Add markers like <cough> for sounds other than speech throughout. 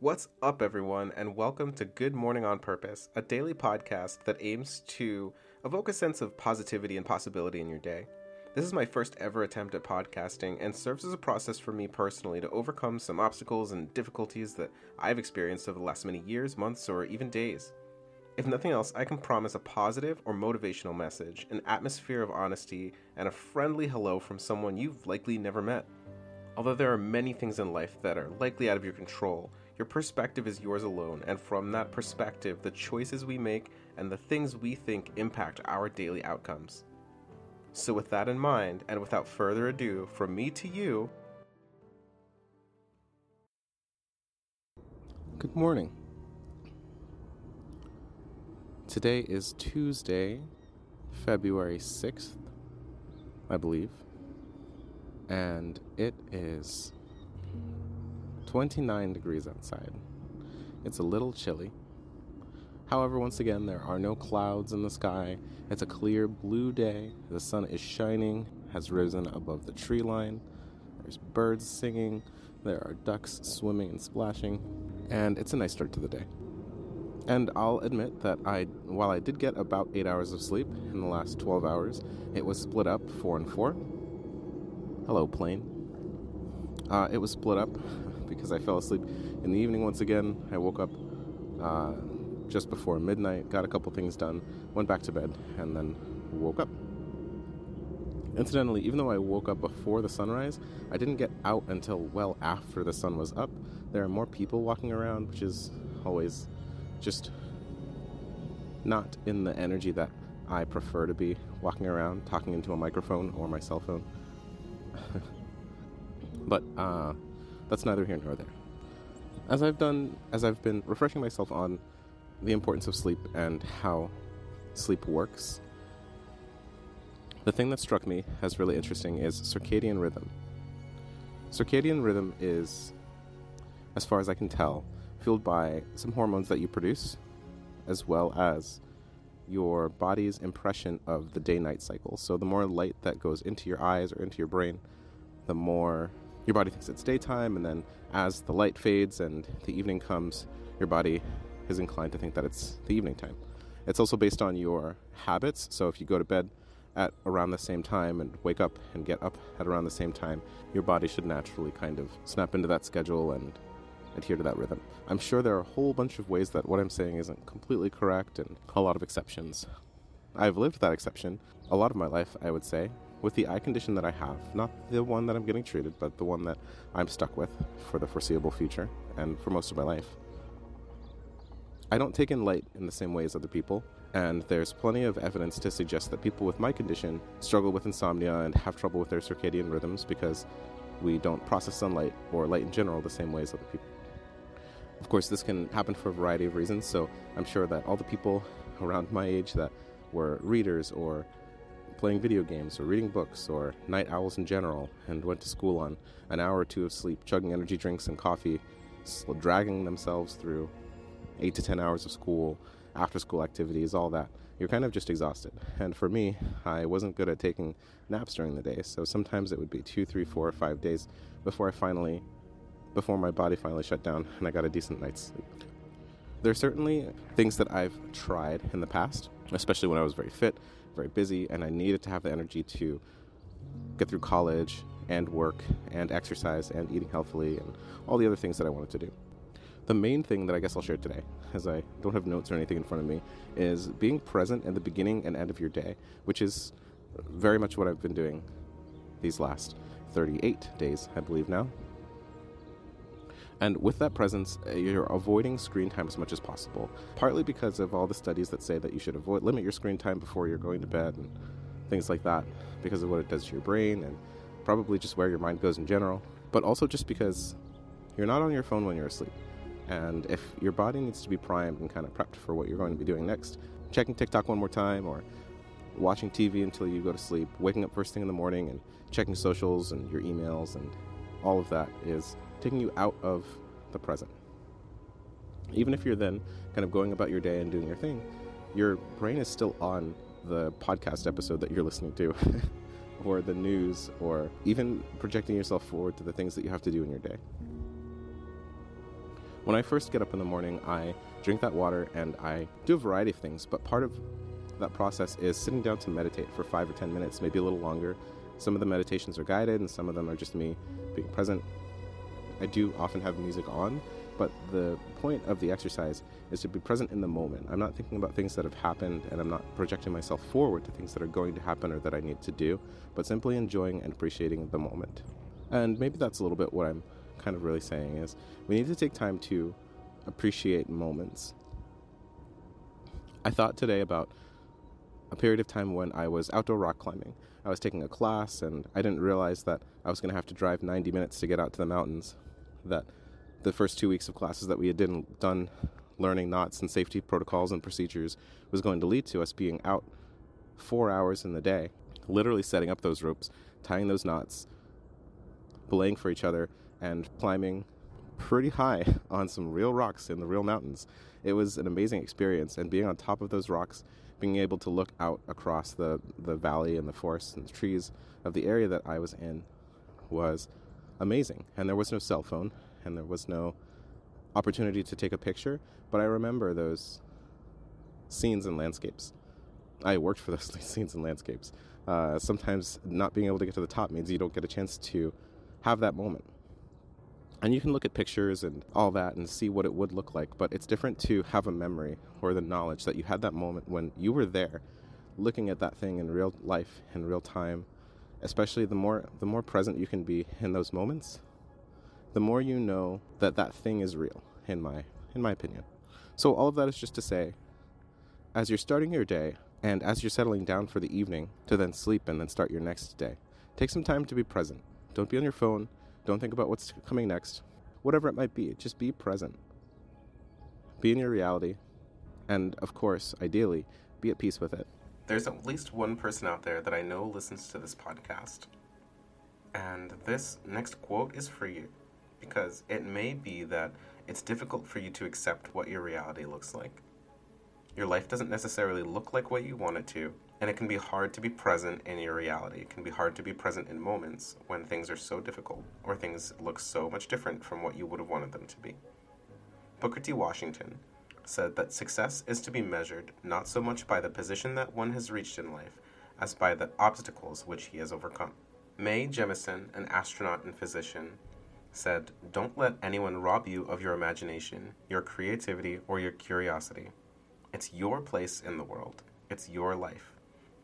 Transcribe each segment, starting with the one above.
What's up, everyone, and welcome to Good Morning on Purpose, a daily podcast that aims to evoke a sense of positivity and possibility in your day. This is my first ever attempt at podcasting and serves as a process for me personally to overcome some obstacles and difficulties that I've experienced over the last many years, months, or even days. If nothing else, I can promise a positive or motivational message, an atmosphere of honesty, and a friendly hello from someone you've likely never met. Although there are many things in life that are likely out of your control, your perspective is yours alone, and from that perspective, the choices we make and the things we think impact our daily outcomes. So, with that in mind, and without further ado, from me to you, good morning. Today is Tuesday, February 6th, I believe, and it is 29 degrees outside. It's a little chilly. However, once again, there are no clouds in the sky. It's a clear blue day. The sun is shining, has risen above the tree line. There's birds singing. There are ducks swimming and splashing. And it's a nice start to the day. And I'll admit that I, while I did get about eight hours of sleep in the last 12 hours, it was split up four and four. Hello, plane. Uh, it was split up because I fell asleep in the evening once again. I woke up uh, just before midnight, got a couple things done, went back to bed, and then woke up. Incidentally, even though I woke up before the sunrise, I didn't get out until well after the sun was up. There are more people walking around, which is always just not in the energy that I prefer to be walking around talking into a microphone or my cell phone. <laughs> but uh, that's neither here nor there. As I've done, as I've been refreshing myself on the importance of sleep and how sleep works, the thing that struck me as really interesting is circadian rhythm. Circadian rhythm is, as far as I can tell, fueled by some hormones that you produce, as well as your body's impression of the day night cycle. So, the more light that goes into your eyes or into your brain, the more your body thinks it's daytime, and then as the light fades and the evening comes, your body is inclined to think that it's the evening time. It's also based on your habits. So, if you go to bed at around the same time and wake up and get up at around the same time, your body should naturally kind of snap into that schedule and adhere to that rhythm. I'm sure there are a whole bunch of ways that what I'm saying isn't completely correct and a lot of exceptions. I've lived that exception a lot of my life, I would say, with the eye condition that I have. Not the one that I'm getting treated, but the one that I'm stuck with for the foreseeable future and for most of my life. I don't take in light in the same way as other people, and there's plenty of evidence to suggest that people with my condition struggle with insomnia and have trouble with their circadian rhythms because we don't process sunlight or light in general the same way as other people. Of course, this can happen for a variety of reasons, so I'm sure that all the people around my age that were readers or playing video games or reading books or night owls in general and went to school on an hour or two of sleep, chugging energy drinks and coffee, dragging themselves through eight to ten hours of school, after school activities, all that. You're kind of just exhausted. And for me, I wasn't good at taking naps during the day, so sometimes it would be two, three, four, or five days before I finally before my body finally shut down and I got a decent night's sleep. There are certainly things that I've tried in the past, especially when I was very fit, very busy, and I needed to have the energy to get through college and work and exercise and eating healthily and all the other things that I wanted to do. The main thing that I guess I'll share today, as I don't have notes or anything in front of me, is being present at the beginning and end of your day, which is very much what I've been doing these last 38 days, I believe now. And with that presence, uh, you're avoiding screen time as much as possible. Partly because of all the studies that say that you should avoid limit your screen time before you're going to bed and things like that, because of what it does to your brain and probably just where your mind goes in general. But also just because you're not on your phone when you're asleep. And if your body needs to be primed and kind of prepped for what you're going to be doing next, checking TikTok one more time or watching TV until you go to sleep, waking up first thing in the morning and checking socials and your emails and all of that is taking you out of the present. Even if you're then kind of going about your day and doing your thing, your brain is still on the podcast episode that you're listening to, <laughs> or the news, or even projecting yourself forward to the things that you have to do in your day. When I first get up in the morning, I drink that water and I do a variety of things, but part of that process is sitting down to meditate for five or ten minutes, maybe a little longer. Some of the meditations are guided, and some of them are just me being present. I do often have music on, but the point of the exercise is to be present in the moment. I'm not thinking about things that have happened, and I'm not projecting myself forward to things that are going to happen or that I need to do, but simply enjoying and appreciating the moment. And maybe that's a little bit what I'm kind of really saying is we need to take time to appreciate moments. I thought today about a period of time when I was outdoor rock climbing. I was taking a class and I didn't realize that I was going to have to drive 90 minutes to get out to the mountains. That the first two weeks of classes that we had did, done learning knots and safety protocols and procedures was going to lead to us being out four hours in the day, literally setting up those ropes, tying those knots, belaying for each other, and climbing pretty high <laughs> on some real rocks in the real mountains. It was an amazing experience, and being on top of those rocks, being able to look out across the, the valley and the forests and the trees of the area that I was in was amazing. And there was no cell phone, and there was no opportunity to take a picture, but I remember those scenes and landscapes. I worked for those <laughs> scenes and landscapes. Uh, sometimes not being able to get to the top means you don't get a chance to have that moment. And you can look at pictures and all that and see what it would look like, but it's different to have a memory or the knowledge that you had that moment when you were there looking at that thing in real life in real time especially the more the more present you can be in those moments the more you know that that thing is real in my in my opinion. So all of that is just to say as you're starting your day and as you're settling down for the evening to then sleep and then start your next day take some time to be present. Don't be on your phone don't think about what's coming next. Whatever it might be, just be present. Be in your reality. And of course, ideally, be at peace with it. There's at least one person out there that I know listens to this podcast. And this next quote is for you because it may be that it's difficult for you to accept what your reality looks like. Your life doesn't necessarily look like what you want it to, and it can be hard to be present in your reality. It can be hard to be present in moments when things are so difficult or things look so much different from what you would have wanted them to be. Booker T. Washington said that success is to be measured not so much by the position that one has reached in life as by the obstacles which he has overcome. Mae Jemison, an astronaut and physician, said, Don't let anyone rob you of your imagination, your creativity, or your curiosity. It's your place in the world. It's your life.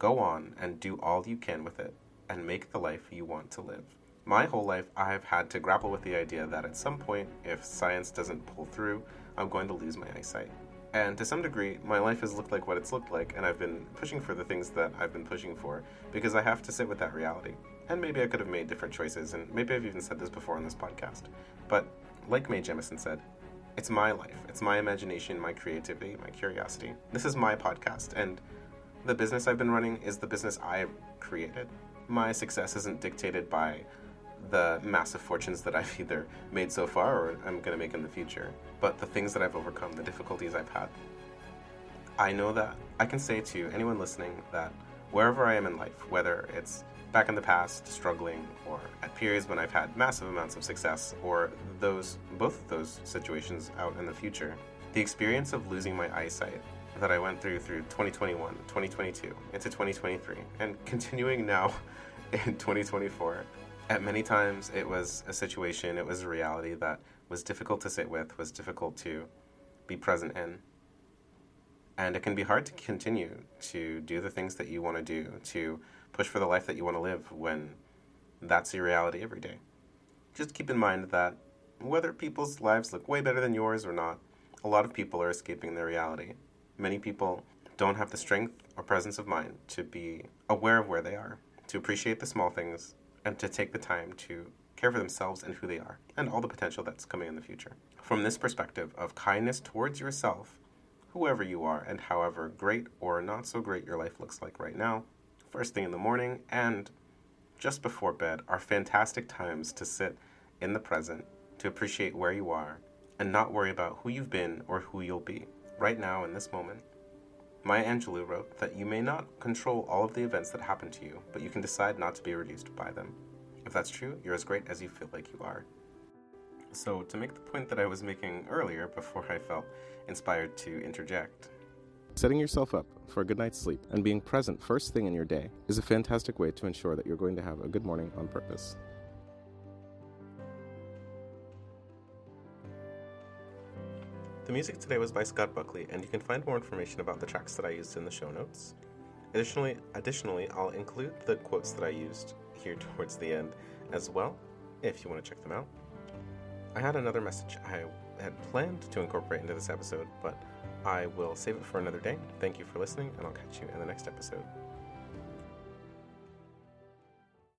Go on and do all you can with it and make the life you want to live. My whole life, I have had to grapple with the idea that at some point, if science doesn't pull through, I'm going to lose my eyesight. And to some degree, my life has looked like what it's looked like, and I've been pushing for the things that I've been pushing for because I have to sit with that reality. And maybe I could have made different choices, and maybe I've even said this before on this podcast. But like Mae Jemison said, it's my life, it's my imagination, my creativity, my curiosity. This is my podcast, and the business I've been running is the business I created. My success isn't dictated by the massive fortunes that I've <laughs> either made so far or I'm going to make in the future, but the things that I've overcome, the difficulties I've had. I know that I can say to anyone listening that wherever I am in life, whether it's back in the past, struggling, or at periods when I've had massive amounts of success, or those both of those situations out in the future, the experience of losing my eyesight that I went through through 2021, 2022, into 2023, and continuing now <laughs> in 2024. At many times, it was a situation, it was a reality that was difficult to sit with, was difficult to be present in. And it can be hard to continue to do the things that you want to do, to push for the life that you want to live when that's your reality every day. Just keep in mind that whether people's lives look way better than yours or not, a lot of people are escaping their reality many people don't have the strength or presence of mind to be aware of where they are, to appreciate the small things, and to take the time to care for themselves and who they are, and all the potential that's coming in the future. From this perspective of kindness towards yourself, whoever you are, and however great or not so great your life looks like right now, first thing in the morning and just before bed are fantastic times to sit in the present, to appreciate where you are, and not worry about who you've been or who you'll be right now in this moment. Maya Angelou wrote that you may not control all of the events that happen to you, but you can decide not to be reduced by them. If that's true, you're as great as you feel like you are. So, to make the point that I was making earlier before I felt inspired to interject, Setting yourself up for a good night's sleep and being present first thing in your day is a fantastic way to ensure that you're going to have a good morning on purpose. The music today was by Scott Buckley, and you can find more information about the tracks that I used in the show notes. Additionally, additionally, I'll include the quotes that I used here <laughs> towards the end as well, if you want to check them out. I had another message I had planned to incorporate into this episode, but I will save it for another day. Thank you for listening, and I'll catch you in the next episode.